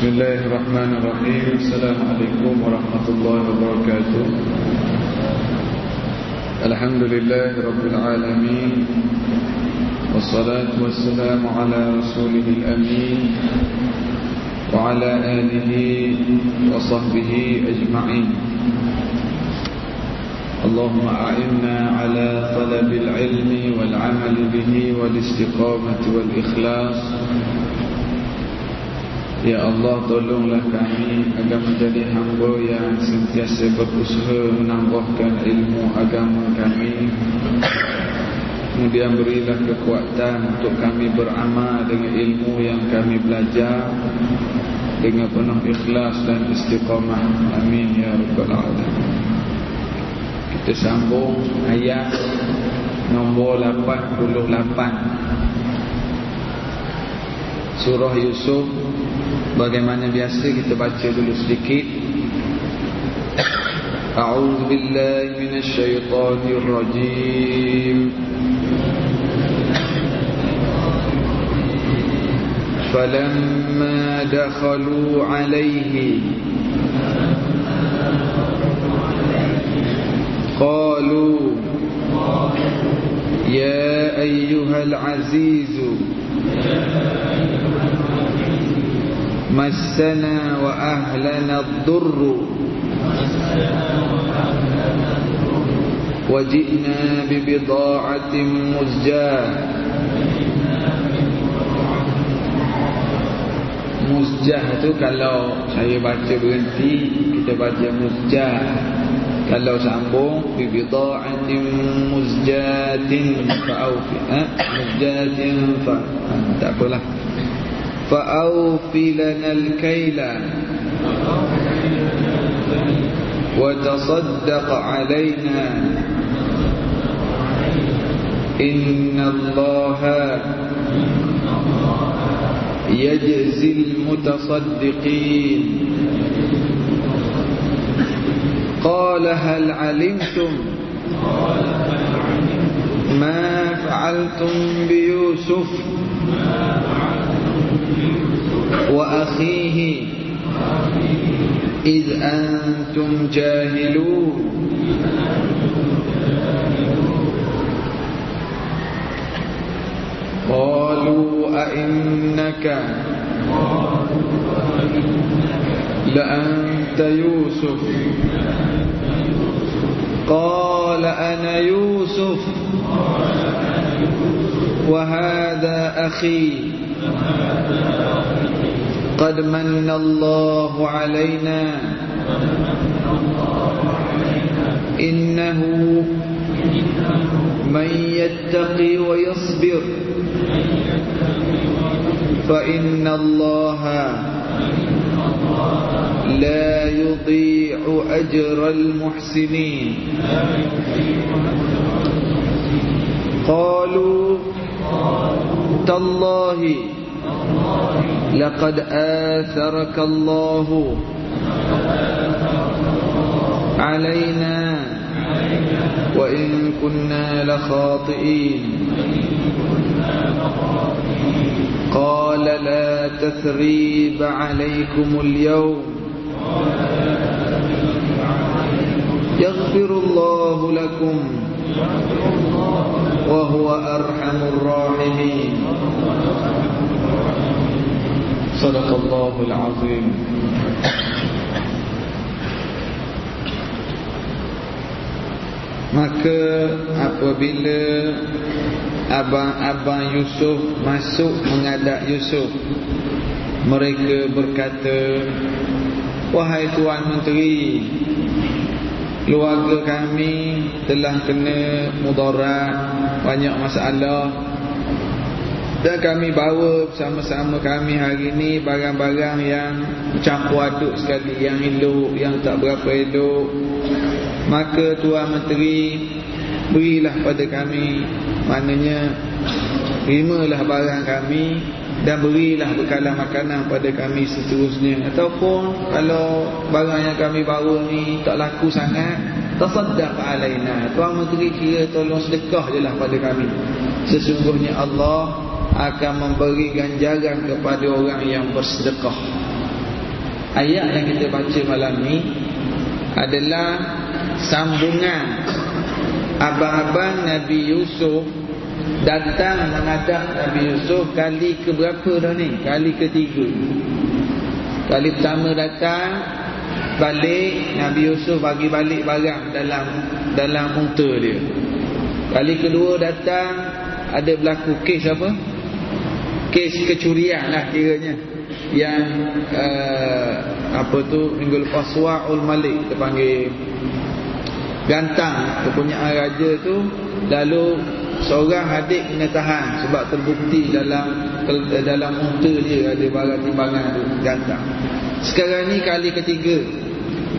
بسم الله الرحمن الرحيم السلام عليكم ورحمة الله وبركاته الحمد لله رب العالمين والصلاة والسلام على رسوله الأمين وعلى آله وصحبه أجمعين اللهم أعنا على طلب العلم والعمل به والاستقامة والإخلاص Ya Allah tolonglah kami agar menjadi hamba yang sentiasa berusaha menambahkan ilmu agama kami. Kemudian berilah kekuatan untuk kami beramal dengan ilmu yang kami belajar Dengan penuh ikhlas dan istiqamah. Amin Ya Rabbal Alamin. Kita sambung ayat nombor 88 Surah Yusuf Bagaimana biasa kita baca dulu sedikit A'udhu billahi minasyaitanir rajim فلما دخلوا عليه قالوا يا أيها العزيز مسنا وأهلنا الضر وجئنا ببضاعة مزجاة Muzjah tu kalau saya baca berhenti Kita baca muzjah Kalau sambung Bibida'atin muzjatin Fa'aufi ha? Muzjatin fa ha, Tak apalah فأوفي لنا الكيل وتصدق علينا إن الله يجزي المتصدقين. قال هل علمتم ما فعلتم بيوسف؟ وأخيه إذ أنتم جاهلون. قالوا أئنك لأنت يوسف. قال أنا يوسف. وهذا أخي. قد من الله علينا. إنه من يتقي ويصبر. فإن الله لا يضيع أجر المحسنين. قالوا تالله لقد آثرك الله علينا وإن كنا لخاطئين. قال لا تثريب عليكم اليوم. يغفر الله لكم وهو أرحم الراحمين. صدق الله العظيم Maka apabila Abang-abang Yusuf masuk mengadap Yusuf Mereka berkata Wahai Tuan Menteri Keluarga kami telah kena mudarat Banyak masalah Dan kami bawa bersama-sama kami hari ini Barang-barang yang campur aduk sekali Yang elok, yang tak berapa elok. Maka Tuan Menteri Berilah pada kami Maknanya Terimalah barang kami Dan berilah bekalan makanan pada kami seterusnya. Ataupun Kalau barang yang kami bawa ni Tak laku sangat Tasaddaq alaina. Tuan Menteri kira tolong sedekah je lah pada kami. Sesungguhnya Allah Akan memberi ganjaran kepada orang yang bersedekah. Ayat yang kita baca malam ni Adalah Sambungan Abang-abang Nabi Yusuf Datang menghadap Nabi Yusuf Kali ke berapa dah ni? Kali ketiga. Kali pertama datang Balik Nabi Yusuf bagi balik barang Dalam dalam unta dia. Kali kedua datang Ada berlaku kes apa Kes kecurian lah kiranya. Yang uh, Apa tu Minggu lepas Sua'ul Malik Kita panggil. Gantang Kepunyaan raja tu Lalu Seorang adik kena tahan Sebab terbukti dalam Dalam unta dia Ada barang timbangan tu Gantang. Sekarang ni kali ketiga.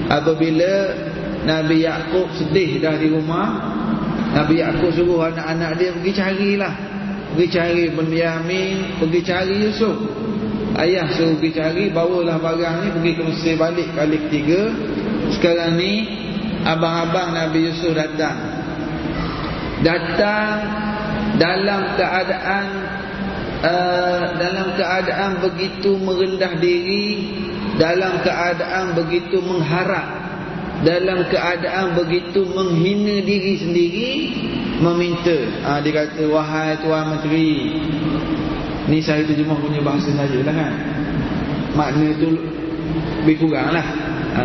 Apabila Nabi Yaakob sedih dah di rumah Nabi Yaakob suruh anak-anak dia pergi carilah Pergi cari Benyamin Pergi cari Yusuf. Ayah suruh pergi cari Bawalah barang ni Pergi ke Mesir balik kali ketiga. Sekarang ni Abang-abang Nabi Yusuf datang. Datang Dalam keadaan uh, Dalam keadaan begitu merendah diri Dalam keadaan begitu mengharap dalam keadaan begitu menghina diri sendiri meminta. Ha, dia kata wahai tuan menteri ni saya terjemah punya bahasa saja lah kan. Makna tu lebih kurang lah ha.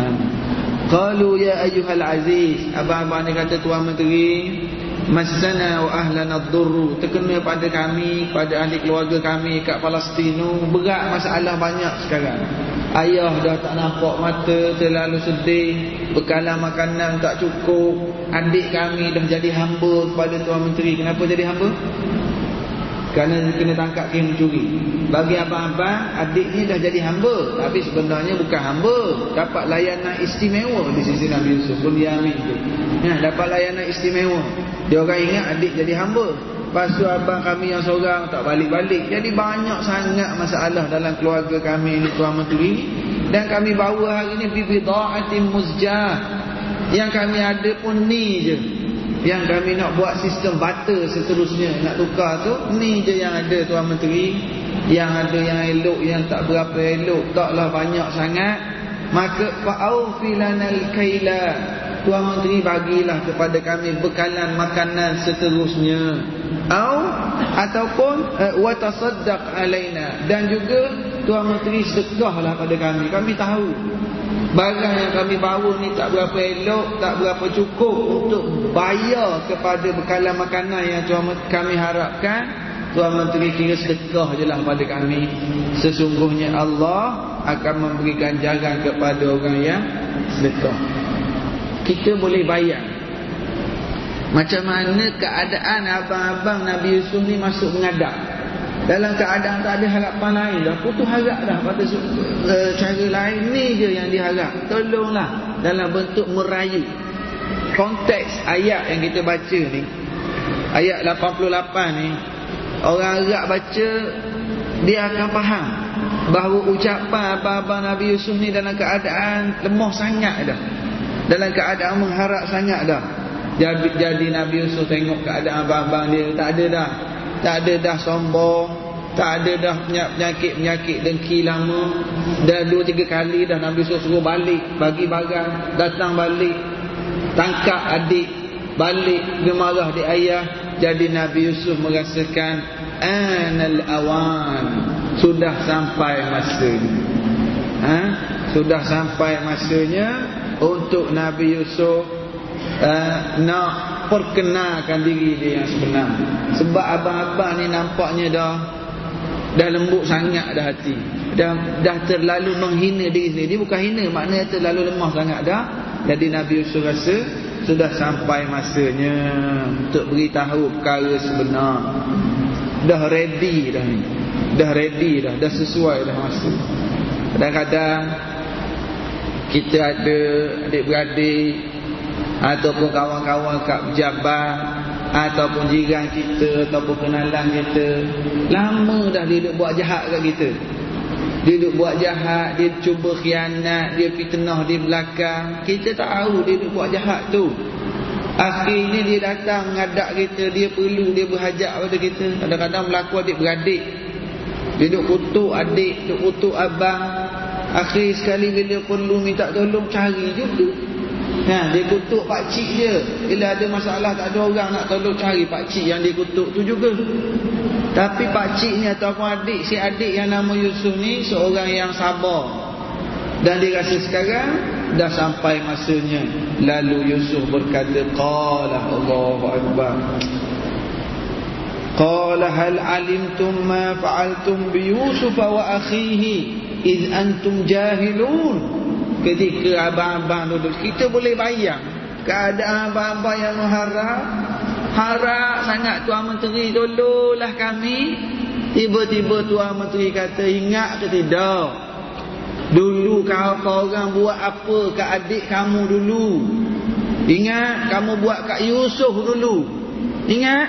qalu ya ayyuhal aziz abang-abang ni kata tuan menteri masana wa ahlana dhurru terkena pada kami pada ahli keluarga kami kat Palestin berat masalah banyak sekarang Ayah dah tak nampak mata Terlalu sedih. Bekalan makanan tak cukup. Adik kami dah jadi hamba kepada Tuan Menteri. Kenapa jadi hamba? Kerana kena tangkap kena mencuri. Bagi abang-abang Adik ni dah jadi hamba. Tapi sebenarnya bukan hamba. Dapat layanan istimewa Di sisi Nabi Yusuf. Ambil tu. Ya, Dapat layanan istimewa. Dia orang ingat adik jadi hamba Lepas tu abang kami yang seorang tak balik-balik. Jadi banyak sangat masalah dalam keluarga kami ni Tuan Menteri. Dan kami bawa hari ni bibida'atim muzjah. Yang kami ada pun ni je. Yang kami nak buat sistem butter seterusnya. Nak tukar tu. Ni je yang ada Tuan Menteri. Yang ada yang elok, yang tak berapa elok. Taklah banyak sangat. Maka fa'aufilanal kailah. Tuan Menteri bagilah kepada kami bekalan makanan seterusnya. Au ataupun uh, wa tasaddaq alaina. Dan juga Tuan Menteri sedekahlah pada kami. Kami tahu. Barang yang kami bawa ni tak berapa elok, tak berapa cukup untuk bayar kepada bekalan makanan yang Tuan kami harapkan. Tuan Menteri kira sedekah je lah pada kami. Sesungguhnya Allah akan memberikan jalan kepada orang yang sedekah. Kita boleh bayang macam mana keadaan abang-abang Nabi Yusuf ni masuk mengadap? Dalam keadaan tak ada harapan lain dah putus harap dah pada uh, cara lain ni je yang diharap. Tolonglah dalam bentuk merayu. Konteks ayat yang kita baca ni. Ayat 88 ni. Orang Arab baca dia akan faham bahawa ucapan abang-abang Nabi Yusuf ni dalam keadaan lemah sangat dah. Dalam keadaan mengharap sangat dah jadi, jadi Nabi Yusuf tengok keadaan abang-abang dia tak ada dah. Tak ada dah sombong. Tak ada dah penyakit-penyakit dengki lama. Dah dua tiga kali dah Nabi Yusuf suruh balik. Bagi barang datang balik. Tangkap adik balik. Dia marah di ayah. Jadi Nabi Yusuf merasakan anal awan. Sudah sampai masanya. Ha? sudah sampai masanya untuk Nabi Yusuf uh, nak perkenalkan diri dia yang sebenar. Sebab abang-abang ni nampaknya dah dah lembut sangat dah hati. Dah dah terlalu menghina diri sendiri. Dia bukan hina, maknanya terlalu lemah sangat dah. Jadi Nabi Yusuf rasa sudah sampai masanya untuk beritahu perkara sebenar. Dah ready dah ni. Dah ready dah, dah sesuai dah masa. Kadang-kadang kita ada adik-beradik ataupun kawan-kawan kat pejabat ataupun jiran kita ataupun kenalan kita lama dah dia duk buat jahat kat kita. Dia duk buat jahat dia cuba khianat dia fitnah di belakang. Kita tak tahu dia duk buat jahat tu. Akhirnya dia datang mengadap kita dia perlu dia berhajat pada kita. Kadang-kadang berlaku adik-beradik dia duk kutuk adik duk kutuk abang. Akhir sekali bila perlu minta tolong Cari juga Ha, dia kutuk pak cik dia. Bila ada masalah tak ada orang nak tolong cari pak cik yang dia kutuk tu juga. Tapi pak cik ni ataupun adik si adik yang nama Yusuf ni seorang yang sabar. Dan dia rasa sekarang dah sampai masanya. Lalu Yusuf berkata qala Allahu akbar. Qala hal alimtum ma fa'altum bi Yusuf wa akhihi id antum jahilun ketika abang-abang duduk kita boleh bayang keadaan abang-abang yang harap harap sangat tuan menteri tolonglah kami. Tiba-tiba tuan menteri kata ingat ke tidak? Dulu kau orang buat apa ke adik kamu dulu? Ingat kamu buat kat Yusuf dulu? Ingat?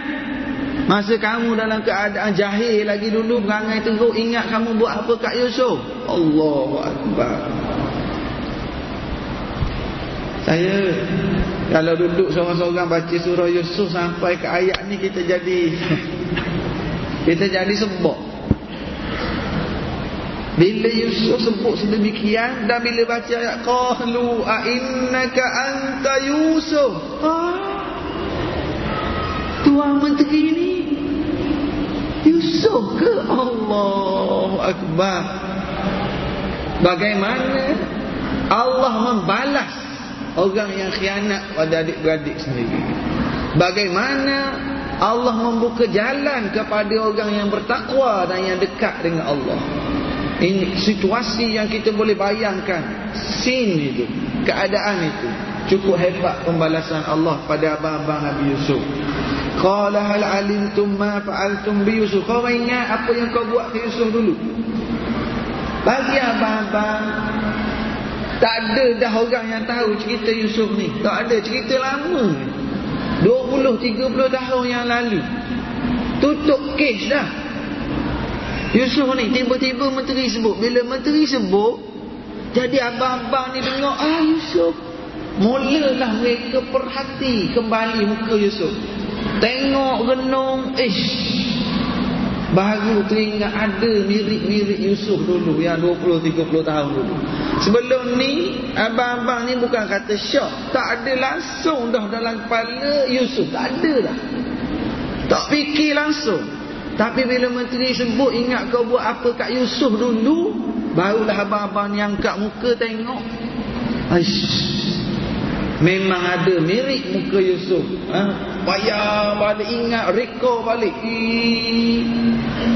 Masa kamu dalam keadaan jahil lagi dulu perangai teruk ingat kamu buat apa kat Yusuf Allahu Akbar saya kalau duduk seorang-seorang baca surah Yusuf sampai ke ayat ni kita jadi kita jadi sebab. Bila Yusuf sebut sedemikian dan bila baca ayat qalu a innaka anta Yusuf. Ha? Tuan menteri ni Yusuf ke Allah Akbar Bagaimana Allah membalas orang yang khianat pada adik-beradik sendiri. Bagaimana Allah membuka jalan kepada orang yang bertakwa dan yang dekat dengan Allah. Ini situasi yang kita boleh bayangkan. Scene itu, keadaan itu. Cukup hebat pembalasan Allah pada abang-abang Nabi Yusuf. Qala hal alimtum ma fa'altum bi Yusuf? Kau ingat apa yang kau buat ke Yusuf dulu? Bagi abang-abang tak ada dah orang yang tahu cerita Yusuf ni. Tak ada cerita lama. 20 30 tahun yang lalu. Tutup kes dah. Yusuf ni tiba-tiba menteri sebut. Bila menteri sebut, jadi abang-abang ni dengar, ah Yusuf. Mulalah mereka perhati kembali muka Yusuf. Tengok renung, ish. Baru teringat ada mirip-mirip Yusuf dulu yang 20-30 tahun dulu. Sebelum ni, abang-abang ni bukan kata syok. Tak ada langsung dah dalam kepala Yusuf. Tak ada dah. Tak fikir langsung. Tapi bila menteri sebut ingat kau buat apa kat Yusuf dulu, barulah abang-abang ni angkat muka tengok. Aish. Memang ada mirip muka Yusuf. Ha? Bayar balik Ingat rekod balik. Ii.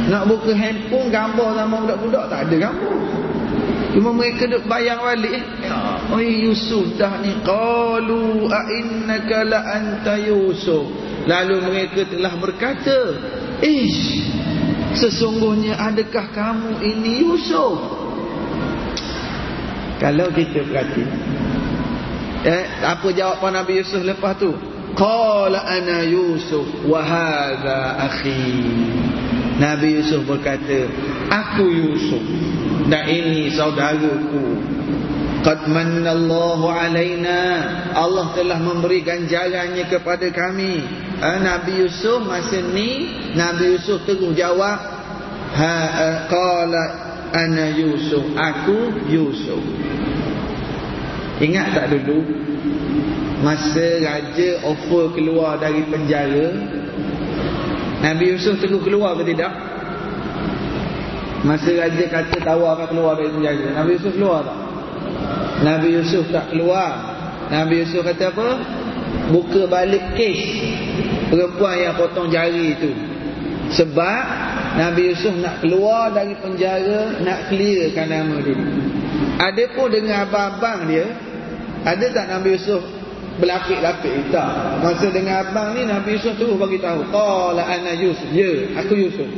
Nak buka handphone Gambar sama budak-budak Tak ada gambar. Cuma mereka duk bayang balik ya, Oh Yusuf dah ni. Qalu a'innaka la anta Yusuf. Lalu mereka telah berkata Ish Sesungguhnya adakah kamu ini Yusuf? Kalau kita perhatikan Eh, apa jawapan Nabi Yusuf lepas tu? Qala ana Yusuf wa hadha akhi. Nabi Yusuf berkata, aku Yusuf dan ini saudaraku. Qad manallahu alaina. Allah telah memberi ganjarannya kepada kami. Eh, Nabi Yusuf masa ni Nabi Yusuf terus jawab, ha uh, qala ana Yusuf, aku Yusuf. Ingat tak dulu Masa raja offer keluar dari penjara Nabi Yusuf terus keluar ke tidak? Masa raja kata tawar akan keluar dari penjara Nabi Yusuf keluar tak? Nabi Yusuf tak keluar Nabi Yusuf kata apa? Buka balik kes Perempuan yang potong jari itu Sebab Nabi Yusuf nak keluar dari penjara Nak clearkan nama dia Ada pun dengan abang-abang dia ada tak Nabi Yusuf berlapik-lapik? Tak. Masa dengan abang ni Nabi Yusuf terus bagi tahu. Qala ana Yusuf. Ya, aku Yusuf.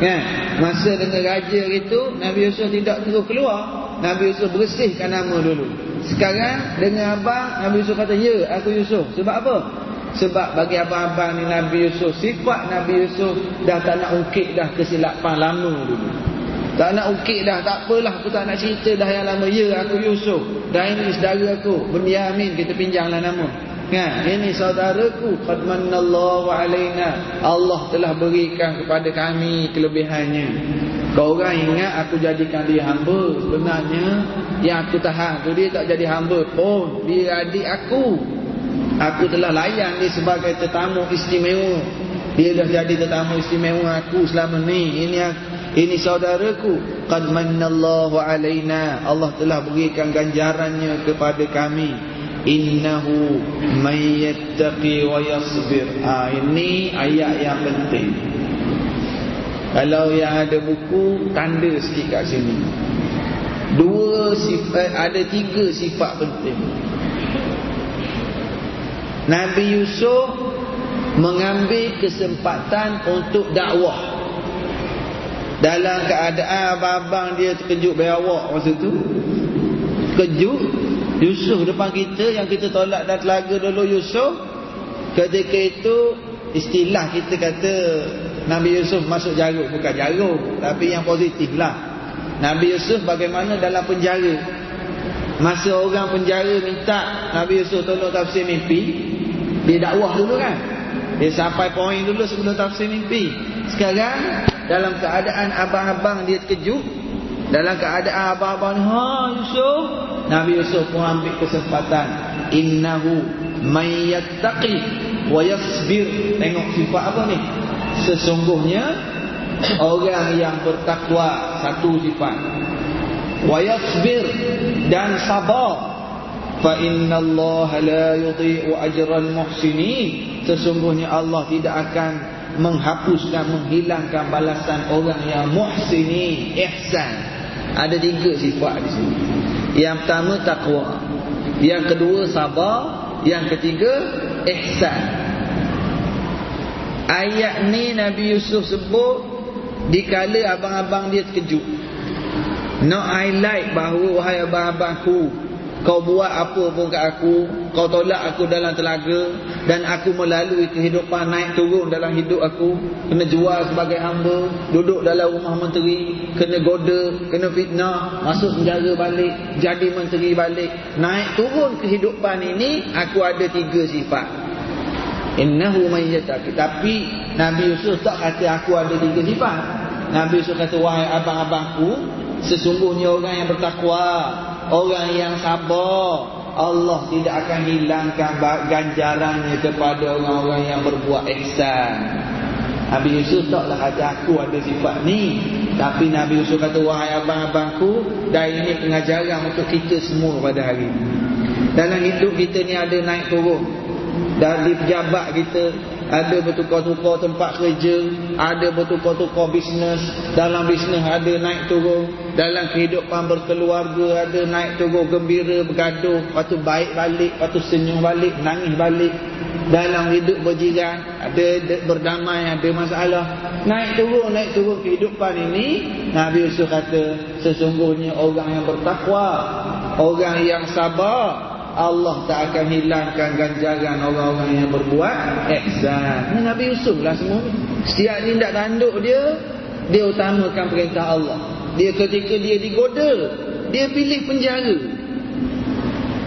Kan? Masa dengan raja itu Nabi Yusuf tidak terus keluar. Nabi Yusuf bersihkan nama dulu. Sekarang dengan abang Nabi Yusuf kata, "Ya, aku Yusuf." Sebab apa? Sebab bagi abang-abang ni Nabi Yusuf Sifat Nabi Yusuf Dah tak nak ungkit dah kesilapan lama dulu tak nak ukit dah, tak apalah aku tak nak cerita dah yang lama. Ya, aku Yusuf. Dan ini saudara aku, Benyamin, kita pinjamlah nama. Kan? Ini saudaraku, qad manallahu alaina. Allah telah berikan kepada kami kelebihannya. Kau orang ingat aku jadikan dia hamba Sebenarnya Yang aku tahan tu dia tak jadi hamba pun Dia adik aku Aku telah layan dia sebagai tetamu istimewa Dia dah jadi tetamu istimewa aku selama ni Ini ini saudaraku Qad mannallahu alaina. Allah telah berikan ganjarannya kepada kami. Innahu mayyattaqi wa yasbir. Ha, Ini ayat yang penting. Kalau yang ada buku Tanda sikit kat sini. Dua sifat Ada tiga sifat penting. Nabi Yusuf Mengambil kesempatan Untuk dakwah Dalam keadaan Abang-abang dia terkejut Bayawak masa tu. Kejut Yusuf depan kita Yang kita tolak dan telaga dulu Yusuf. Ketika itu Istilah kita kata Nabi Yusuf masuk jarum bukan jarum tapi yang positif lah. Nabi Yusuf bagaimana dalam penjara? Masa orang penjara minta Nabi Yusuf tolong tafsir mimpi dia dakwah dulu kan? Dia sampai poin dulu sebelum tafsir mimpi sekarang dalam keadaan abang-abang dia terkejut dalam keadaan abang-abang ha Yusuf Nabi Yusuf pun ambil kesempatan innahu mayyattaqi wa yasbir. Tengok sifat apa ni? Sesungguhnya orang yang bertakwa satu sifat. Wa yasbir dan sabar. Fa innallaha la yudhi'u ajral muhsinin. Sesungguhnya Allah tidak akan menghapuskan menghilangkan balasan orang yang muhsini ihsan. Ada tiga sifat di sini. Yang pertama takwa yang kedua sabar. Yang ketiga ihsan. Ayat ni Nabi Yusuf sebut Dikala abang-abang dia terkejut. Nak highlight bahawa Wahai abang-abangku Kau buat apa pun kat aku Kau tolak aku dalam telaga Dan aku melalui kehidupan naik turun dalam hidup aku Kena jual sebagai hamba Duduk dalam rumah menteri Kena goda Kena fitnah Masuk penjara balik Jadi menteri balik. Naik turun kehidupan ini Aku ada tiga sifat. Innahu mayyataki tapi Nabi Yusuf tak kata aku ada tiga sifat. Nabi Yusuf kata wahai abang-abangku sesungguhnya orang yang bertakwa orang yang sabar Allah tidak akan hilangkan ganjarannya kepada orang-orang yang berbuat ihsan. Nabi Yusuf taklah kata aku ada sifat ni. Tapi Nabi Yusuf kata wahai abang-abangku dan ini pengajaran untuk kita semua pada hari ini. Dalam hidup kita ni ada naik turun. Dan di pejabat kita ada bertukar-tukar tempat kerja ada bertukar-tukar bisnes dalam bisnes ada naik turun dalam kehidupan berkeluarga ada naik turun gembira bergaduh lepas tu baik balik lepas tu senyum balik nangis balik dalam hidup berjiran ada berdamai ada masalah naik turun naik turun kehidupan ini Nabi Yusuf kata sesungguhnya orang yang bertakwa orang yang sabar Allah tak akan hilangkan ganjaran orang-orang yang berbuat ihsan. Ini Nabi Yusuf lah semua. Setiap ni tak tanduk dia, dia utamakan perintah Allah. Dia ketika dia digoda, dia pilih penjara.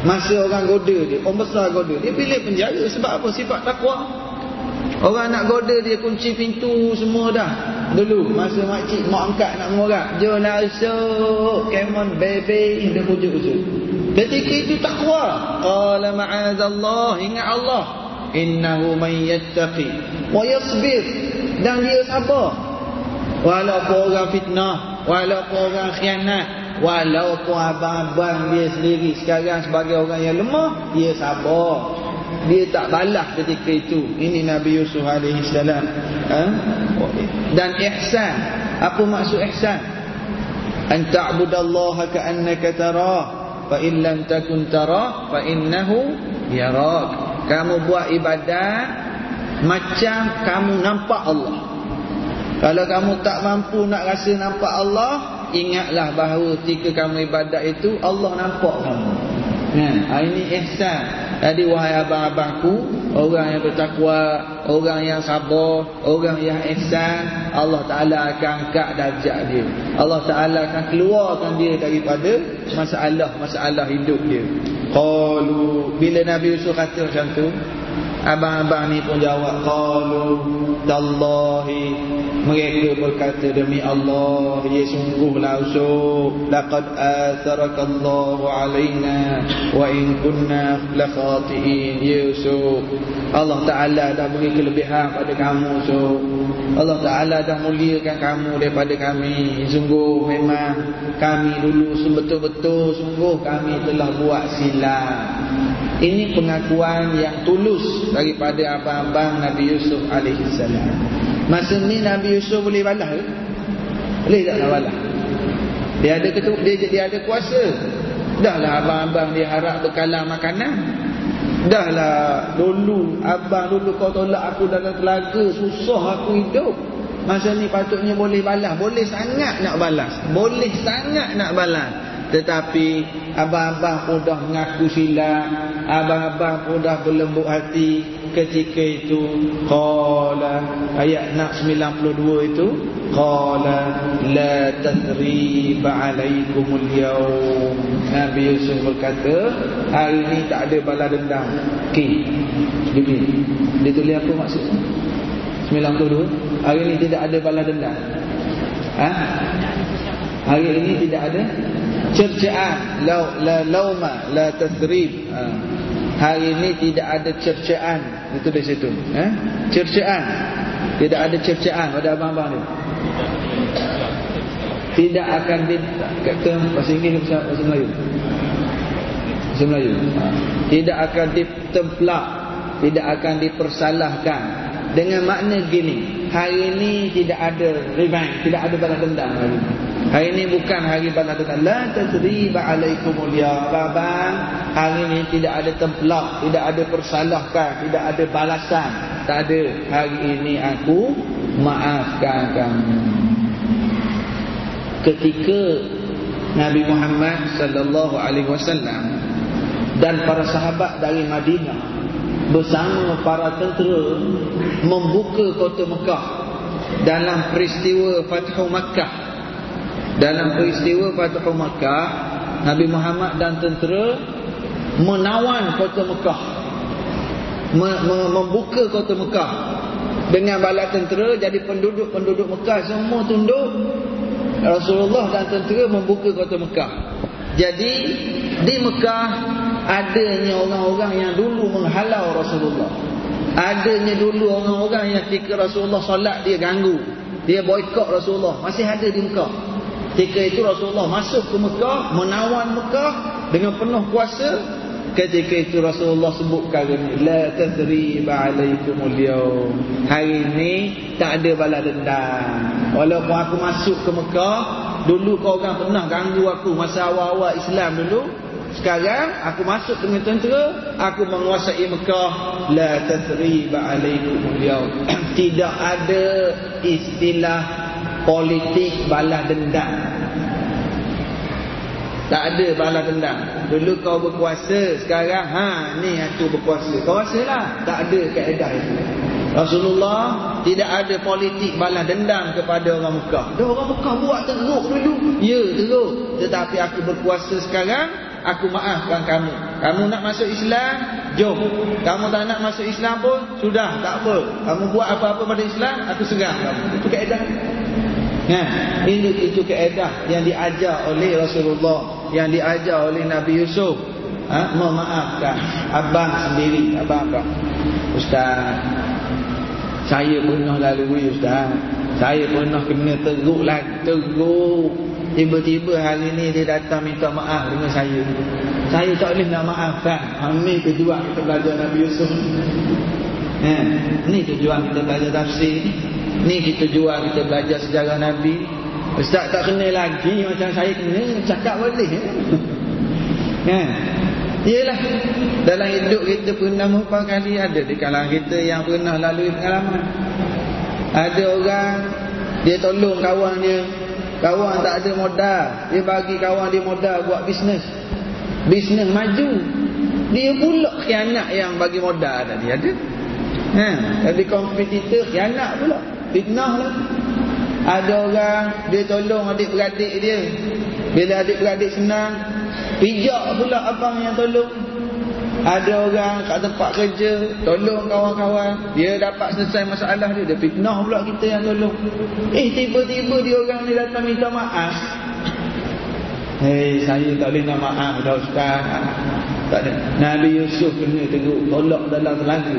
Masa orang goda dia, orang besar goda, dia pilih penjara sebab apa? Sifat takwa. Orang nak goda dia kunci pintu semua dah. Dulu masa makcik mak angkat nak mengorak, "Jom esok, come on baby." Dia pujuk-pujuk. Ketika itu takwa. Qala ma'azallah. Ingat Allah. Innahu man yattaqi. Wa yasbir. Dan dia sabar. Walaupun orang fitnah. Walaupun orang khianat. Walaupun abang-abang dia sendiri sekarang sebagai orang yang lemah. Dia sabar. Dia tak balas ketika itu. Ini Nabi Yusuf AS. Ha? Dan ihsan. Apa maksud ihsan? An ta'budallaha ka'annaka tarah fa in lam takun tara fa innahu yarak kamu buat ibadat macam kamu nampak Allah kalau kamu tak mampu nak rasa nampak Allah ingatlah bahawa ketika kamu ibadat itu Allah nampak kamu Ha, ini ihsan. Jadi wahai abang-abangku, orang yang bertakwa, orang yang sabar, orang yang ihsan, Allah Taala akan angkat darjat dia. Allah Taala akan keluarkan dia daripada masalah-masalah hidup dia. Qalu bila Nabi Yusuf kata macam tu, Abang-abang ni pun jawab Qalu Tallahi. Mereka berkata demi Allah Ya sungguhlah usuk Laqad atharakallahu alaina Wa in kunna lakhatiin. Ya usuk Allah Ta'ala dah beri kelebihan pada kamu usuk Allah Ta'ala dah muliakan kamu daripada kami. Sungguh memang kami dulu Betul-betul sungguh kami telah buat silap ini pengakuan yang tulus daripada abang-abang Nabi Yusuf AS. Masa ni Nabi Yusuf boleh balas ke? Boleh tak nak balas? Dia ada ketuk, dia, dia ada kuasa. Dahlah abang-abang dia harap berkalah makanan. Dahlah dulu, abang dulu kau tolak aku dalam telaga, susah aku hidup. Masa ni patutnya boleh balas. Boleh sangat nak balas. Boleh sangat nak balas. Tetapi abang-abang pun dah mengaku silap Abang-abang pun dah berlembut hati Ketika itu. Qala Ayat nak 92 itu. Qala La tatriba alaikumul yaum Nabi Yusuf berkata Hari ini tak ada bala dendam. Okey Dia, dia tulis apa maksudnya 92 Hari ini tidak ada bala dendam. Ha? Hari ini tidak ada cercaan la la lauma la tasrib. Ha. hari ini tidak ada cercaan. Itu di situ eh cercaan. Tidak ada cercaan pada abang-abang ni. Tidak akan di kata bahasa Inggeris bahasa Melayu. Bahasa Melayu ha. tidak akan ditemplak tidak akan dipersalahkan. Dengan makna gini hari ini tidak ada revenge tidak ada balas dendam hari ini Hari ini bukan hari balas dendam. La tasriba alaikumul babang. Hari ini tidak ada templak, tidak ada persalahkan, tidak ada balasan. Tak ada. Hari ini aku maafkan kamu. Ketika Nabi Muhammad sallallahu alaihi wasallam dan para sahabat dari Madinah bersama para tentera membuka kota Mekah dalam peristiwa Fathu Makkah dalam peristiwa Fathu Makkah Nabi Muhammad dan tentera menawan kota Mekah. Membuka kota Mekah. Dengan bala tentera jadi penduduk-penduduk Mekah semua tunduk. Rasulullah dan tentera membuka kota Mekah. Jadi di Mekah adanya orang-orang yang dulu menghalau Rasulullah. Adanya dulu orang-orang yang ketika Rasulullah solat dia ganggu. Dia boykot Rasulullah. Masih ada di Mekah Ketika itu Rasulullah masuk ke Mekah, menawan Mekah dengan penuh kuasa. Ketika itu Rasulullah sebut kali ini, la tadriba alaikumul yawm. Hari ini tak ada bala dendam. Walaupun aku masuk ke Mekah, dulu kau orang pernah ganggu aku masa awal-awal Islam dulu. Sekarang aku masuk dengan tentera, aku menguasai Mekah, la tadriba alaikumul yawm. Tidak ada istilah politik balas dendam. Tak ada balas dendam. Dulu kau berkuasa sekarang ha ni aku berkuasa. Kau rasalah tak ada kaedah itu. Rasulullah tidak ada politik balas dendam kepada orang Mekah. Dah orang Mekah buat teruk dulu. Ya teruk. Tetapi aku berkuasa sekarang aku maafkan kamu. Kamu nak masuk Islam jom. Kamu tak nak masuk Islam pun sudah tak apa. Kamu buat apa-apa pada Islam aku serang kamu. Itu kaedah Ha, ini itu keedah yang diajar oleh Rasulullah, yang diajar oleh Nabi Yusuf. Ha, memaafkan abang sendiri, abang apa? Ustaz. Saya pernah lalui ustaz. Saya pernah kena teruk lah, teruk. Tiba-tiba hari ni dia datang minta maaf dengan saya. Saya tak boleh nak maafkan. Amin tujuan kita belajar Nabi Yusuf. Ha, ni tujuan kita belajar tafsir ni. Ni kita jual kita belajar sejarah Nabi. Ustaz tak kenal lagi macam saya kena cakap boleh. Kan? Iyalah dalam hidup kita pernah berapa kali ada di kalangan kita yang pernah lalui pengalaman. Ada orang dia tolong kawan dia, kawan tak ada modal, dia bagi kawan dia modal buat bisnes. Bisnes maju. Dia pula khianat yang bagi modal tadi ada. Ha, jadi kompetitor khianat pula. Fitnah lah. Ada orang dia tolong adik-beradik dia. Bila adik-beradik senang, pijak pula abang yang tolong. Ada orang kat tempat kerja Tolong kawan-kawan. Dia dapat selesai masalah dia Dia fitnah pula kita yang tolong. Eh tiba-tiba dia orang ni datang minta maaf. Hei saya tak boleh nak maaf dah Ustaz. Tak ada. Nabi Yusuf kena tegur Tolak dalam telaga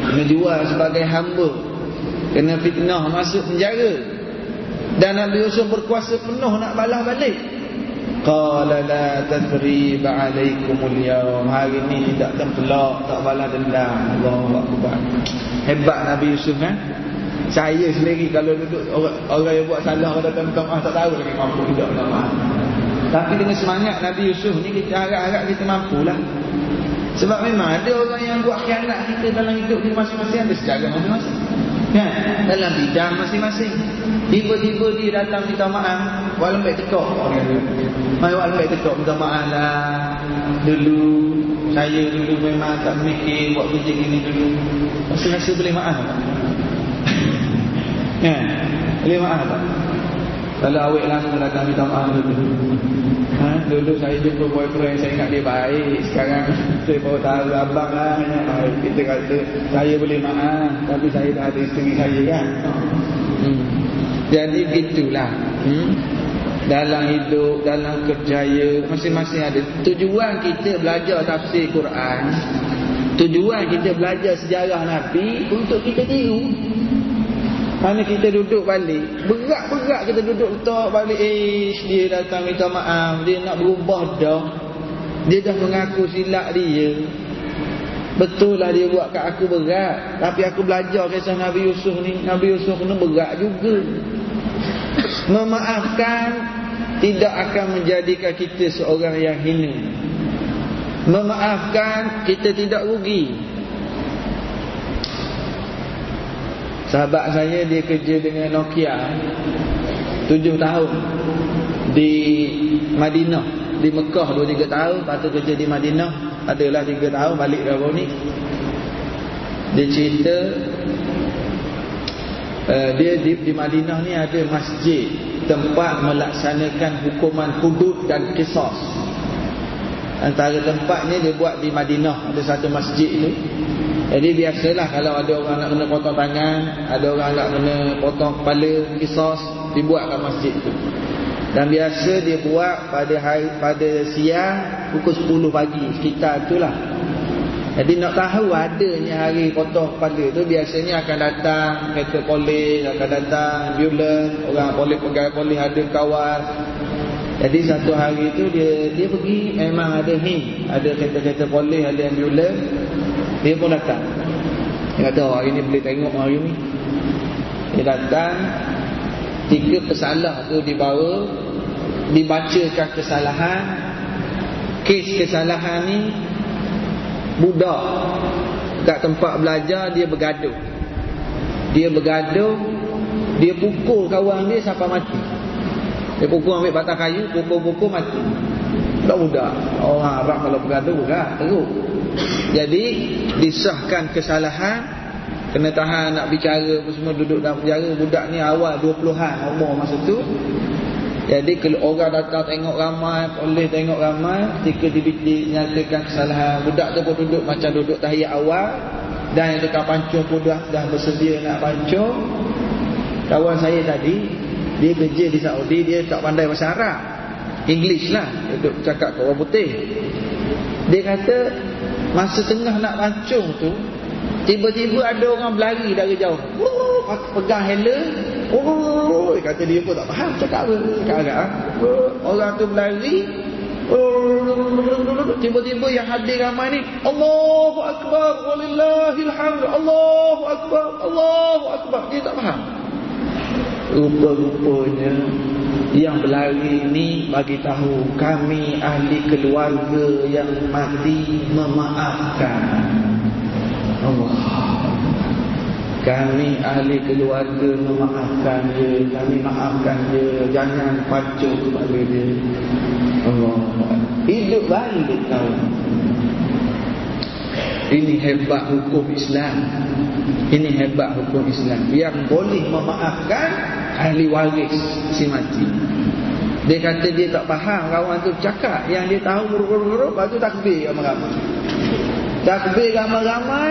Kena jual sebagai hamba Kena fitnah masuk penjara Dan Nabi Yusuf berkuasa penuh nak balas balik Qala la tathrib alaikumul yawm. Hari ini tidak tempelak, tak balas dendam. Allahu akbar. Hebat Nabi Yusuf kan? Saya sendiri kalau duduk orang, orang yang buat salah kalau datang minta maaf tak tahu lagi mampu minta maaf. Tapi dengan semangat Nabi Yusuf ni kita harap-harap kita mampulah. Sebab memang ada orang yang buat khianat kita dalam hidup ni masing-masing ada secara masing-masing. Kan? Dalam bidang masing-masing. Tiba-tiba dia datang minta maaf, walau baik tekok. Mai walau baik tekok minta maaf lah. Dulu saya dulu memang tak mikir buat kerja gini dulu. Rasa-rasa boleh maaf? Kan? Boleh maaf tak? Kalau awet lama datang minta maaf dulu. Ha? Dulu saya jumpa boyfriend saya ingat dia baik. Sekarang saya baru tahu abang lah yang baik. Kita kata saya boleh maaf tapi saya dah ada isteri saya kan. Hmm. Jadi gitulah. Hmm? Dalam hidup, dalam kerjaya Masing-masing ada Tujuan kita belajar tafsir Quran Tujuan kita belajar sejarah Nabi Untuk kita tiru mana kita duduk balik? Berat-berat kita duduk letak balik. Eh dia datang minta maaf. Dia nak berubah dah. Dia dah mengaku silap dia. Betul lah dia buat kat aku berat. Tapi aku belajar kisah Nabi Yusuf ni. Nabi Yusuf ni berat juga. Memaafkan Tidak akan menjadikan kita seorang yang hina. Memaafkan kita tidak rugi Sahabat saya dia kerja dengan Nokia tujuh tahun Di Madinah Di Mekah dua tiga tahun. Lepas tu kerja di Madinah Adalah tiga tahun balik ke ni. Dia cerita uh, Dia di, di Madinah ni ada masjid Tempat melaksanakan hukuman hudud dan kisah Antara tempat ni dia buat di Madinah Ada satu masjid tu jadi biasalah kalau ada orang nak kena potong tangan, ada orang nak kena potong kepala, kisos, dibuat kat masjid tu. Dan biasa dia buat pada hari pada siang pukul 10 pagi sekitar itulah. Jadi nak tahu adanya hari potong kepala tu biasanya akan datang kereta polis, akan datang ambulans, orang polis pegawai polis ada kawal. Jadi satu hari tu dia dia pergi memang ada him, ada kereta-kereta polis, ada ambulans dia pun datang. Dia kata oh, hari ni boleh tengok hari ni. Dia datang Tiga pesalah tu dibawa Dibacakan kesalahan. Kes kesalahan ni Budak Kat tempat belajar dia bergaduh. Dia bergaduh Dia pukul kawan dia sampai mati. Dia pukul ambil batang kayu Pukul-pukul mati Budak-budak Orang Arab kalau bergaduh berat Teruk jadi disahkan kesalahan kena tahan nak bicara apa semua duduk dalam penjara budak ni awal 20-an umur masa tu. Jadi kalau orang datang tengok ramai, boleh tengok ramai ketika dinyatakan kesalahan budak tu pun duduk macam duduk tahiyat awal dan yang dekat pancung pun dah, dah bersedia nak pancung. Kawan saya tadi dia kerja di Saudi dia tak pandai bahasa Arab. English lah duduk cakap ke orang putih. Dia kata Masa tengah nak pancung tu Tiba-tiba ada orang berlari dari jauh. Oh, Pegang helm oh, Kata dia pun tak faham Cakap apa. Cakap agak ha? Orang tu berlari. Tiba-tiba yang hadir ramai ni Allahu Akbar Walillahilhamd Allahu Akbar Allahu Akbar. Dia tak faham. Rupa-rupanya yang berlari ini bagi tahu kami ahli keluarga yang mati memaafkan. Allah. Kami ahli keluarga memaafkan dia. Kami maafkan dia. Jangan pacu kepada dia. Allah. Hidup balik tahu. Ini hebat hukum Islam. Ini hebat hukum Islam. Yang boleh memaafkan ahli waris si mati. Dia kata dia tak faham kawan tu cakap yang dia tahu buruk-buruk lepas tu takbir ramai-ramai. Takbir ramai-ramai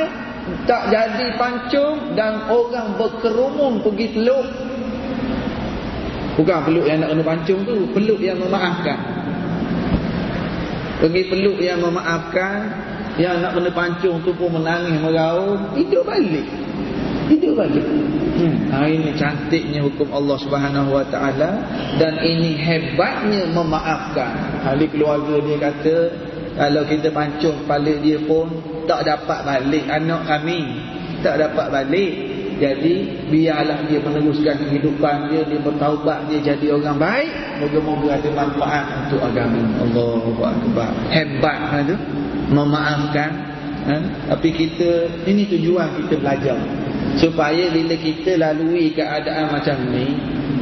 tak jadi pancung dan orang berkerumun pergi peluk. Bukan peluk yang nak kena pancung tu, peluk yang memaafkan. Pergi peluk yang memaafkan, yang nak kena pancung tu pun menangis meraung, hidup balik. Hidup balik. Hmm. Ha, ini cantiknya hukum Allah Subhanahu Wa Taala dan ini hebatnya memaafkan. Ahli keluarga dia kata kalau kita pancung kepala dia pun Tak dapat balik anak kami Tak dapat balik Jadi biarlah dia meneruskan kehidupan dia Dia bertaubat dia jadi orang baik Moga-moga ada manfaat untuk agama Allah Akbar Hebat itu Memaafkan ha? Tapi kita Ini tujuan kita belajar Supaya bila kita lalui keadaan macam ni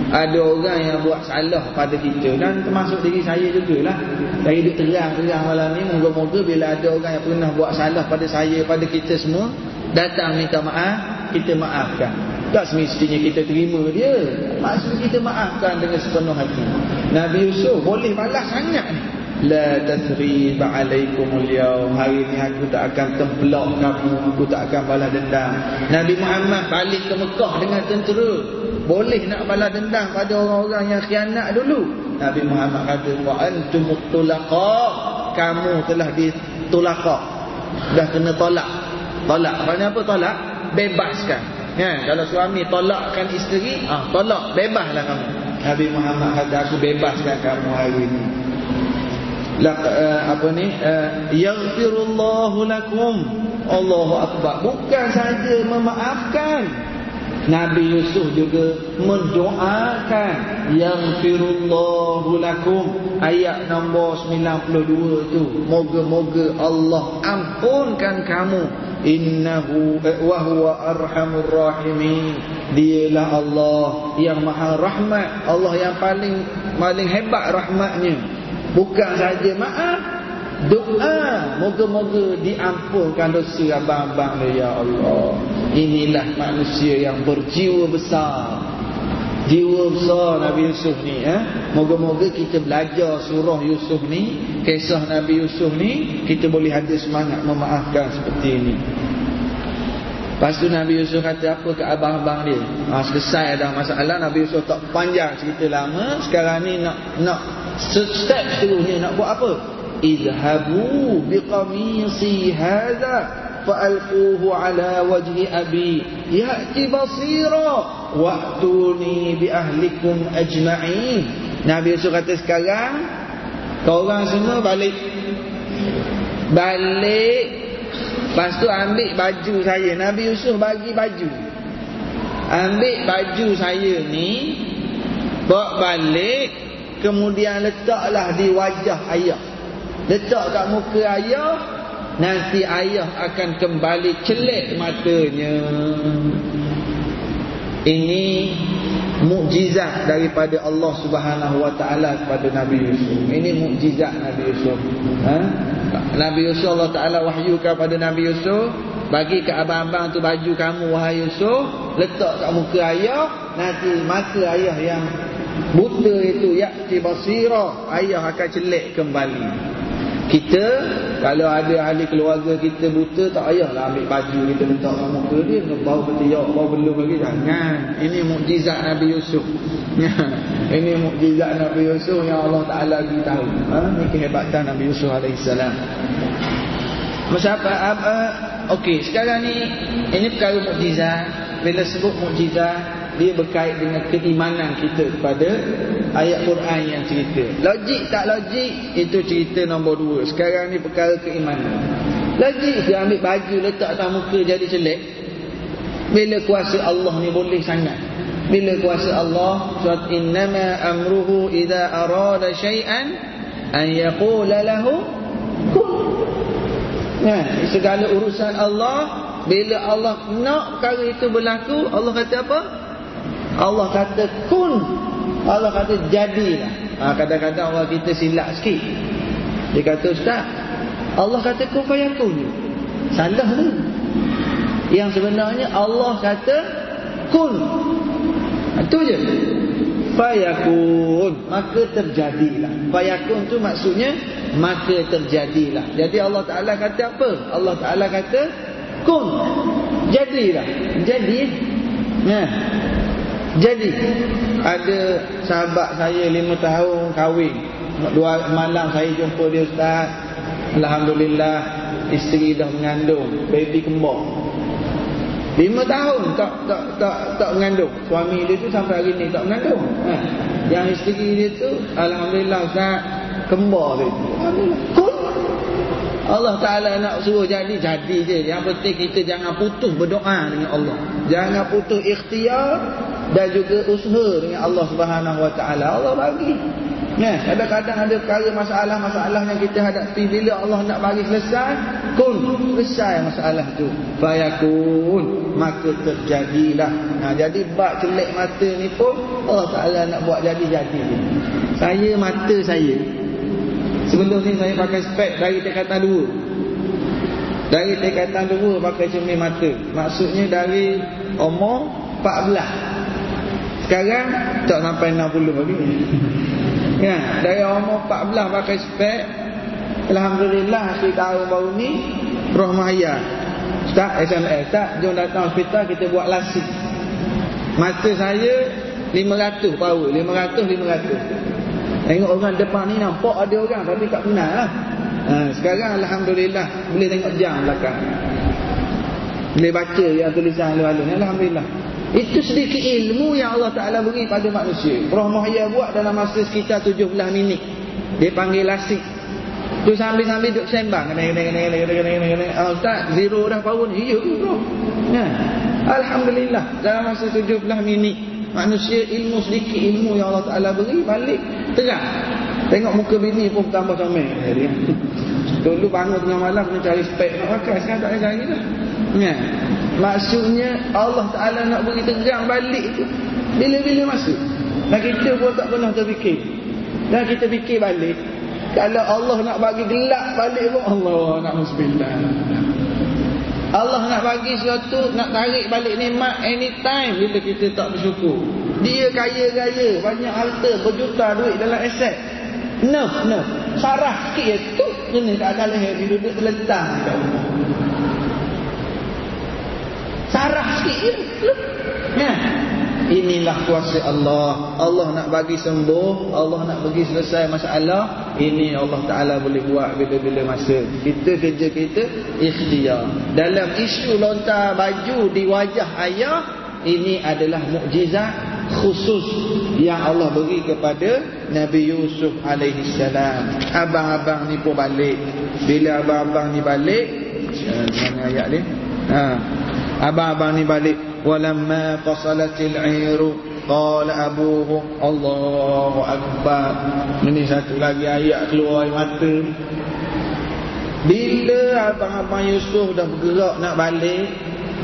ada orang yang buat salah pada kita. Dan termasuk diri saya jugalah. Saya duduk terang-terang malam ni moga-moga bila ada orang yang pernah buat salah pada saya pada kita semua datang minta maaf kita maafkan. Tak semestinya kita terima dia. Maksud kita maafkan dengan sepenuh hati. Nabi Yusuf boleh balas sangat ni La tasrib alaikum al Hari ni aku tak akan templok kamu Aku tak akan balas dendam. Nabi Muhammad balik ke Mekah dengan tentera. Boleh nak balas dendam pada orang-orang yang khianat dulu? Nabi Muhammad kata wa antumut tulaqa kamu telah ditulaqa. Dah kena tolak. Tolak. Maknanya apa tolak? Bebaskan. Ya kalau suami tolakkan isteri ah tolak. Bebaslah kamu. Nabi Muhammad kata aku bebaskan kamu hari ini apa ni? Uh, yaghfirullahu lakum. Allahu akbar. Bukan saja memaafkan. Nabi Yusuf juga mendoakan. Yang firullahu lakum. Ayat nombor 92 tu. Moga-moga Allah ampunkan kamu. Innahu eh, wa huwa arhamur rahimin. Dialah Allah yang maha rahmat. Allah yang paling paling hebat rahmatnya bukan saja maaf Doa. Moga-moga diampunkan dosa abang-abang Ya Allah. Inilah manusia yang berjiwa besar. Jiwa besar Nabi Yusuf ni eh? Moga-moga kita belajar surah Yusuf ni Kisah Nabi Yusuf ni Kita boleh ada semangat memaafkan seperti ini. Lepas tu Nabi Yusuf kata apa ke abang-abang dia? Ha, Selesai dah masalah. Nabi Yusuf tak panjang cerita lama. Sekarang ni nak nak Step seterusnya nak buat apa اذهبوا بقميصي هذا فألقوه على وجه أبي يأتي بصيرا وأتوني بأهلكم أجمعين Nabi Yusuf kata sekarang Kau orang semua balik Balik Lepas tu ambil baju saya Nabi Yusuf bagi baju Ambil baju saya ni Bawa balik Kemudian letaklah di wajah ayah. Letak kat muka ayah nanti ayah akan kembali celik matanya. Ini mukjizat daripada Allah Subhanahu wa taala kepada Nabi Yusuf. Ini mukjizat Nabi Yusuf. Ha? Nabi Yusuf Allah taala wahyukan kepada Nabi Yusuf bagi ke abang-abang tu baju kamu wahai Yusuf. Letak kat muka ayah nanti mata ayah yang buta itu yakti basira. Ayah akan celik kembali. Kita kalau ada ahli keluarga kita buta tak payahlah ambil baju kita letak kat muka dia. Bau ketiak bau belum lagi. Jangan. Ini mukjizat Nabi Yusuf. Ini mukjizat Nabi Yusuf yang Allah Taala bagi tahu. Ha? Ini kehebatan Nabi Yusuf alaihissalam Masyarakat apa okey sekarang ni ini perkara mukjizat. Bila sebut mukjizat dia berkait dengan keimanan kita kepada ayat Quran yang cerita. Logik tak logik itu cerita nombor dua. Sekarang ni perkara keimanan. Logik dia ambil baju letak atas muka jadi celik. Bila kuasa Allah ni boleh sangat. Bila kuasa Allah suat innama amruhu idza arada syai'an an yaqula lahu. Nah, segala urusan Allah bila Allah nak perkara itu berlaku, Allah kata apa? Allah kata kun. Allah kata jadilah. Ha, kadang-kadang orang kita silap sikit. Dia kata ustaz Allah kata kun fayakun salah tu. Yang sebenarnya Allah kata kun. Itu ha, je. Fayakun. Maka terjadilah. Fayakun tu maksudnya maka terjadilah. Jadi Allah Taala kata apa? Allah Taala kata kun. Jadilah. Jadi ya jadi ada sahabat saya lima tahun kahwin dua malam saya jumpa dia ustaz alhamdulillah isteri dah mengandung baby kembar lima tahun tak tak tak tak mengandung suami dia tu sampai hari ni tak mengandung ha. yang isteri dia tu alhamdulillah ustaz kembar dia Allah Ta'ala nak suruh jadi, jadi je. Yang penting kita jangan putus berdoa dengan Allah. Jangan putus ikhtiar dan juga usaha dengan Allah Subhanahu Wa Taala. Allah bagi. Nah, kadang-kadang ada perkara masalah-masalah yang kita hadapi bila Allah nak bagi selesai, kun selesai masalah tu. Fayakun, maka terjadilah. Nah, jadi bab celik mata ni pun Allah Taala nak buat jadi-jadi. Saya mata saya sebelum ni saya pakai spek dari tingkatan dua. Dari tingkatan dua pakai cermin mata. Maksudnya dari umur 14 sekarang tak sampai 60 lagi. Ya, dari umur 14 pakai spek. Alhamdulillah si tahun baru ni roh mahaya. Ustaz SMS, tak jom datang hospital kita buat lasik. Mata saya 500 power, 500 500. Tengok orang depan ni nampak ada orang tapi tak kenal lah. Ha, sekarang Alhamdulillah boleh tengok jam belakang. Boleh baca yang tulisan lalu-lalu. Alhamdulillah. Itu sedikit ilmu yang Allah Ta'ala beri pada manusia. Roh Muhya buat dalam masa sekitar 17 minit. Dia panggil lasik. Tu sambil-sambil duduk sembang. Oh, Ustaz, zero dah power ni. Ya, bro. Ya. Alhamdulillah. Dalam masa 17 minit. Manusia ilmu sedikit ilmu yang Allah Ta'ala beri. Balik terang. Tengok muka bini pun tambah comel. Dulu bangun tengah malam kena cari spek nak pakai. Sekarang tak ada lagi dah. Ya. Maksudnya Allah Ta'ala nak beri tegang balik tu. Bila-bila masuk. Dan kita pun tak pernah terfikir. Dan kita fikir balik. Kalau Allah nak bagi gelap balik pun Allah nak musbillah Allah nak bagi sesuatu Nak tarik balik nikmat anytime Bila kita tak bersyukur. Dia kaya-kaya Banyak harta Berjuta duit dalam aset. Nerf, nerf Sarah sikit tu Ini tak ada leher Dia duduk terlentang Sarah sikit Ya. Inilah kuasa Allah. Allah nak bagi sembuh, Allah nak bagi selesai masalah. Ini Allah Taala boleh buat bila-bila masa. Kita kerja kita ikhtiar. Dalam isu lontar baju di wajah ayah, ini adalah mukjizat khusus yang Allah beri kepada Nabi Yusuf alaihi salam. Abang-abang ni pun balik. Bila abang-abang ni balik, mana ayat ni? Ha. Abang-abang ni balik walamma fasalatil ayru qala abuhum Allahu akbar. Ini satu lagi ayat keluar air mata. Bila abang-abang Yusuf dah bergerak nak balik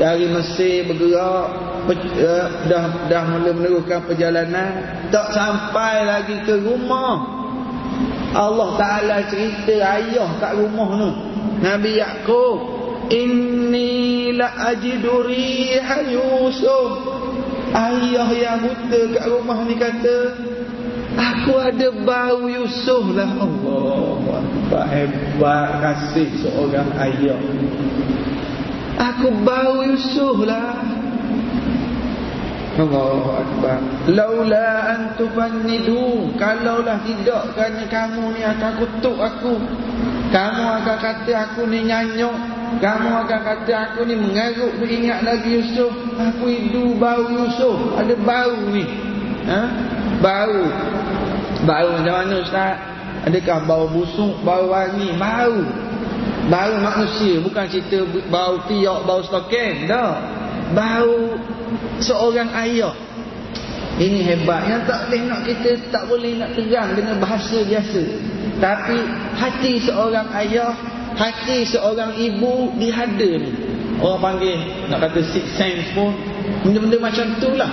dari Mesir bergerak uh, dah dah mula meneruskan perjalanan tak sampai lagi ke rumah Allah Taala cerita ayah kat rumah tu Nabi Yakub Inni la ajidu riha Yusuf. Ayah yang buta kat rumah ni kata Aku ada bau Yusuf lah. Allah Apa hebat kasih seorang ayah. Aku bau Yusuf lah. Allah Akbar. Laula antufannidu Kalaulah tidak Kerana kamu ni akan kutuk aku. Kamu akan kata aku ni nyanyuk kamu akan kata aku ni mengaruk beringat lagi Yusuf. Aku hidu bau Yusuf. Ada bau ni. Ha? Bau. Bau macam mana Ustaz? Adakah bau busuk, bau wangi? Bau. Bau manusia Bukan cerita bau tiok, bau stoken Tak. Bau seorang ayah. Ini hebat Yang tak boleh nak kita Tak boleh nak terang Dengan bahasa biasa. Tapi Hati seorang ayah hati seorang ibu dihada ni. Orang panggil nak kata six sense pun benda-benda macam tu lah.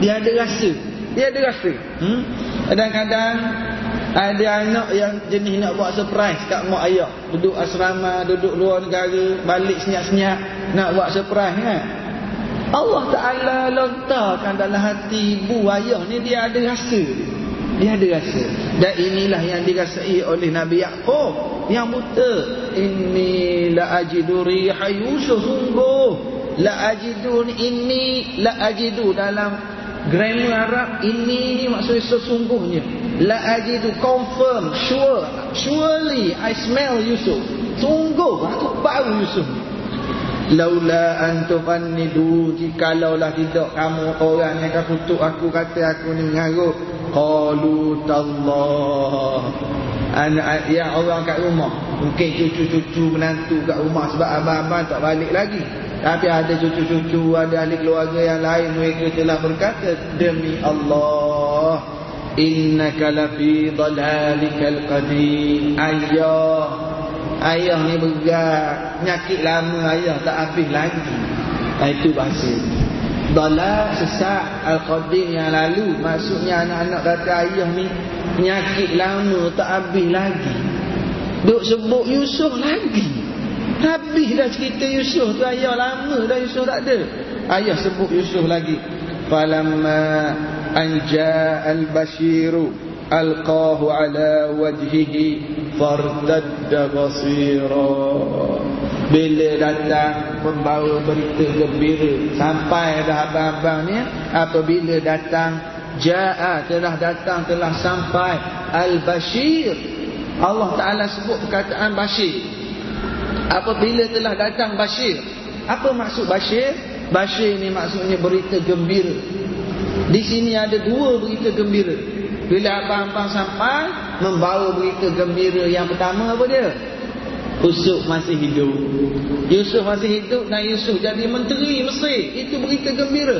Dia ada rasa. Dia ada rasa. Hmm? kadang-kadang ada anak yang jenis nak buat surprise kat mak ayah. Duduk asrama duduk luar negara balik senyap-senyap nak buat surprise kan? Allah Ta'ala lontarkan dalam hati ibu ayah ni dia ada rasa. dia ada rasa. Dan inilah yang dirasai oleh Nabi Yaakob yang buta. Inni la ajidu riha yusuf sungguh. La ajidun ini la ajidu dalam grammar Arab ini maksudnya sesungguhnya. La ajidu confirm sure surely I smell Yusuf. Sungguh aku bau Yusuf laula antum annidu jikalaulah tidak kamu orang yang kutuk aku kata aku ni ngarut qalu tallah. Anak yang orang kat rumah. Mungkin cucu-cucu menantu kat rumah sebab abang-abang tak balik lagi. Tapi ada cucu-cucu ada ahli keluarga yang lain mereka telah berkata demi Allah innaka lafi dhalalikal qadim ayah ayah ni berat nyakit lama ayah tak habis lagi. Itu bahasa. Dalal sesat Al-Qadim yang lalu Maksudnya anak-anak kata ayah ni Penyakit lama tak habis lagi. Duk sebut Yusuf lagi. Habis dah cerita Yusuf tu Ayah lama dah Yusuf tak ada. Ayah sebut Yusuf lagi. Falamma anja al-bashiru Alqahu ala wajhihi Fartadda basirah bila datang pembawa berita gembira. Sampai dah abang-abang ni apabila datang jaa telah datang telah sampai. Al-bashir. Allah Taala sebut perkataan bashir. Apabila telah datang bashir apa maksud bashir? Bashir ni maksudnya berita gembira. Di sini ada dua berita gembira bila abang-abang sampai membawa berita gembira yang pertama apa dia? Yusuf masih hidup. Yusuf masih hidup dan Yusuf jadi menteri Mesir. Itu berita gembira.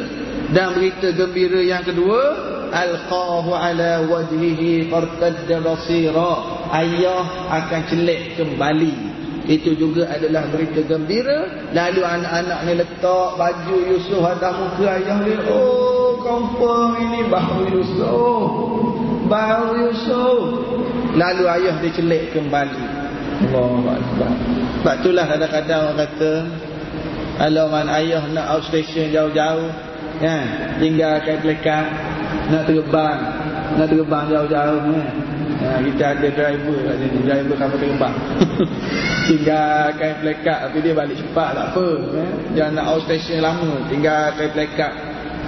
Dan berita gembira yang kedua Alqahu ala wajhihi fartadda basira. Ayah akan celik kembali. Itu juga adalah berita gembira. Lalu anak-anak ni letak baju Yusuf atas muka ayah dia Oh kompong ini bahu Yusuf Bahu Yusuf Lalu ayah dia celik kembali Allah Akbar. Sebab itulah kadang-kadang orang kata kalau orang ayah nak outstation jauh-jauh kan, tinggalkan pelekat nak terbang, nak terbang jauh-jauh kan. Ha, kita ada driver kat sini, driver kapal terbang. tinggalkan pelekat tapi dia balik cepat tak apa kan. Jangan nak outstation lama, tinggalkan pelekat.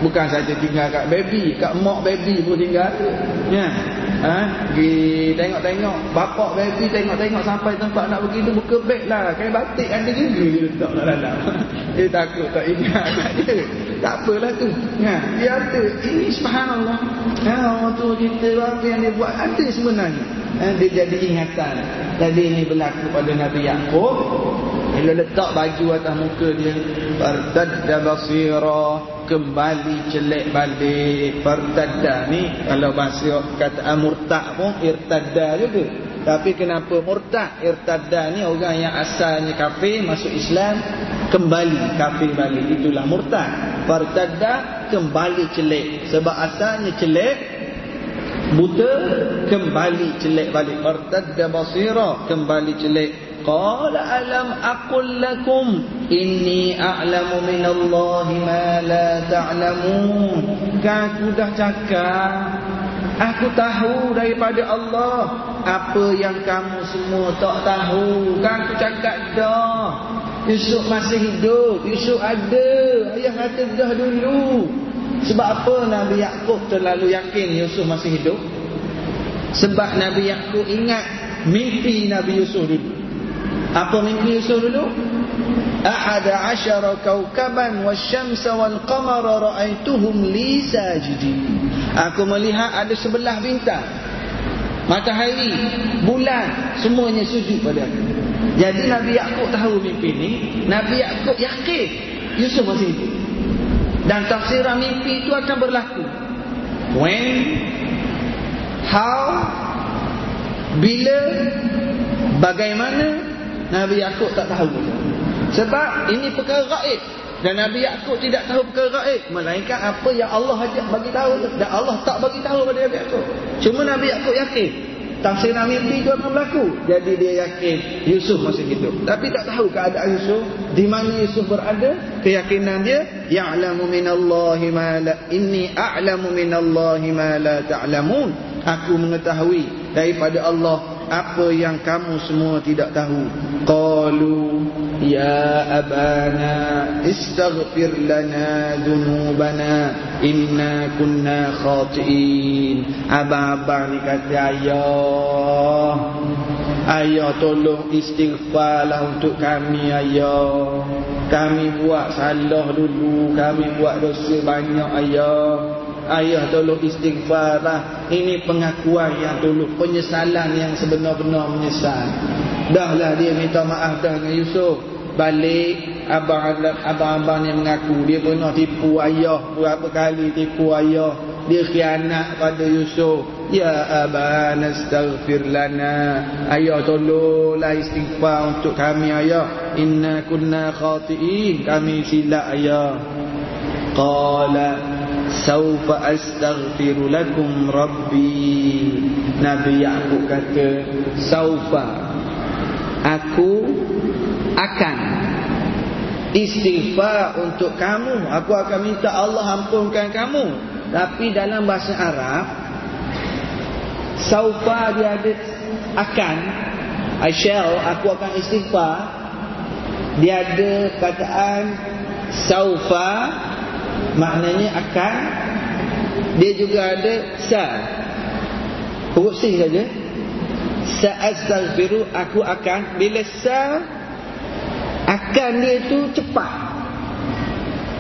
Bukan saja tinggal kat baby, kat mak baby pun tinggal. Ya. Ha? Pergi tengok-tengok Bapak baby tengok-tengok Sampai tempat nak pergi tu Buka beg lah Kain batik ada juga Dia letak dalam Dia takut tak ingat dia Tak apalah tu ha? Dia ada Ini subhanallah ha? Orang tu cerita Apa yang dia buat Ada sebenarnya ha? Dia jadi ingatan Tadi ini berlaku pada Nabi Yaakob Bila letak baju atas muka dia Bardadda basirah kembali celek balik. Fartadda ni Kalau bahasa kata murtad pun Irtadda juga. Tapi kenapa murtad? Irtadda ni orang yang asalnya kafir Masuk Islam Kembali kafir balik. Itulah murtad. Fartadda kembali celek Sebab asalnya celek Buta Kembali celek balik. Fartadda basira Kembali celek Qala alam aqul lakum inni a'lamu min Allah ma la ta'lamun. Kan aku dah cakap aku tahu daripada Allah apa yang kamu semua tak tahu. Kan aku cakap dah. Yusuf masih hidup, Yusuf ada. Ayah kata dah dulu. Sebab apa Nabi Yakub terlalu yakin Yusuf masih hidup? Sebab Nabi Yakub ingat mimpi Nabi Yusuf dulu. Apa mimpi Yusuf dulu? Ahada asyara kawkaban wasyamsa wal qamara ra'aituhum li sajidin. Aku melihat ada sebelah bintang. Matahari, bulan, semuanya sujud pada aku. Jadi Nabi Yaakob tahu mimpi ini. Nabi Yaakob yakin Yusuf masih hidup. Dan tafsiran mimpi itu akan berlaku. When, how, bila, bagaimana, Nabi Yaakob tak tahu. Sebab ini perkara gaib. Dan Nabi Yaakob tidak tahu perkara gaib. Melainkan apa yang Allah ajak bagi tahu. Dan Allah tak bagi tahu pada Nabi Yaakob. Cuma Nabi Yaakob yakin. Tafsir mimpi itu akan berlaku. Jadi dia yakin Yusuf masih hidup. Tapi tak tahu keadaan Yusuf. Di mana Yusuf berada. Keyakinan dia Ya'lamu minallahi ma la Inni a'lamu minallahi ma la ta'lamun. Aku mengetahui daripada Allah apa yang kamu semua tidak tahu? Qalu ya abana istaghfir lana dhunubana inna kunna khatiin. Abang-abang ni kata ayah ayah tolong istighfarlah untuk kami ayah. Kami buat salah dulu kami buat dosa banyak ayah Ayah tolong istighfar lah. Ini pengakuan yang dulu. Penyesalan yang sebenar-benar menyesal. Dahlah dia minta maaf dah dengan Yusuf. Balik abang-abang yang mengaku. Dia pernah tipu ayah. Berapa kali tipu ayah. Dia khianat pada Yusuf. Ya abang astaghfir lana. Ayah tolonglah istighfar untuk kami ayah. Inna kunna khatiin. Kami silap ayah. Qala Saufa astaghfiru lakum rabbi. Nabi Ya'qub kata Saufa Aku akan Istighfar untuk kamu. Aku akan minta Allah ampunkan kamu. Tapi dalam bahasa Arab Saufa dia ada Akan I shall Aku akan istighfar. Dia ada kataan Saufa maknanya akan dia juga ada sa huruf sin saja. Sa'astaghfiru aku akan bila sa akan dia tu cepat.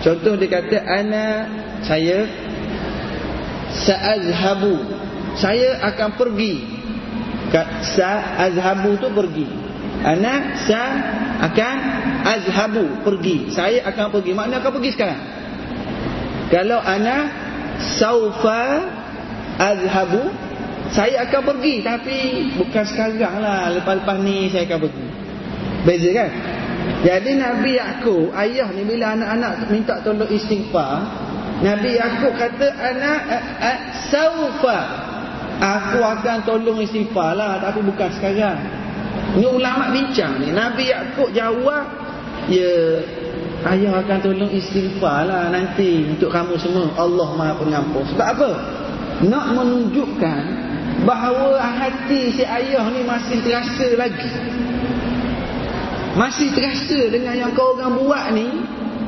Contoh dia kata ana saya sa'azhabu. Saya akan pergi. Sa'azhabu tu pergi. Ana sa akan azhabu. Pergi. Saya akan pergi. Makna akan pergi sekarang kalau ana saufa azhabu saya akan pergi tapi bukan sekarang lah lepas-lepas ni saya akan pergi. Beza kan? Jadi Nabi Yaakob ayah ni bila anak-anak minta tolong istighfar, Nabi Yaakob kata anak saufa aku akan tolong istighfar lah tapi bukan sekarang. Ni ulama bincang ni. Nabi Yaakob jawab ya Ayah akan tolong istighfar lah nanti untuk kamu semua. Allah maha pengampun. Sebab apa? Nak menunjukkan bahawa hati si ayah ni masih terasa lagi. Masih terasa dengan yang kau orang buat ni.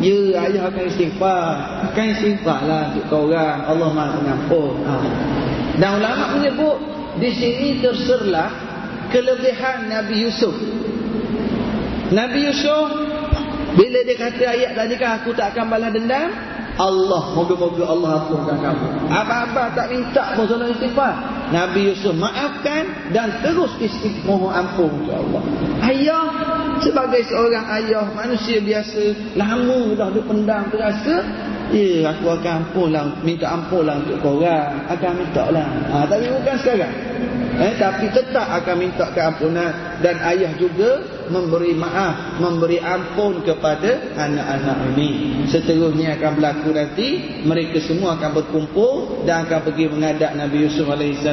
Ya ayah akan istighfar. Akan istighfar lah untuk kau orang. Allah maha pengampun. Ha. Dan ulama menyebut di sini terserlah kelebihan Nabi Yusuf. Nabi Yusuf bila dia kata ayat tadi kan aku tak akan balas dendam? Allah. Moga-moga Allah ampunkan kamu. Apa-apa tak minta pun solat istighfar. Nabi Yusuf maafkan dan terus istighfar. Mohon ampun ke Allah. Ayah sebagai seorang ayah manusia biasa lama dah dia pendam terasa ya aku akan ampun lah minta ampun lah untuk korang. Akan minta lah. Ha, tapi bukan sekarang. Eh, tapi tetap akan minta keampunan. Dan ayah juga memberi maaf memberi ampun kepada anak-anak ini. Seterusnya akan berlaku nanti mereka semua akan berkumpul dan akan pergi menghadap Nabi Yusuf AS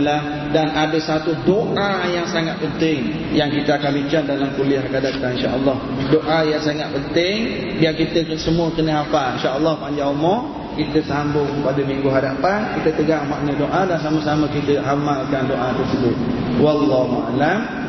dan ada satu doa yang sangat penting yang kita akan bincang dalam kuliah akan datang insyaAllah. Doa yang sangat penting yang kita semua kena hafal insyaAllah panjang umur. Kita sambung pada minggu hadapan kita tegang makna doa dan sama-sama kita amalkan doa tersebut. Wallahu a'lam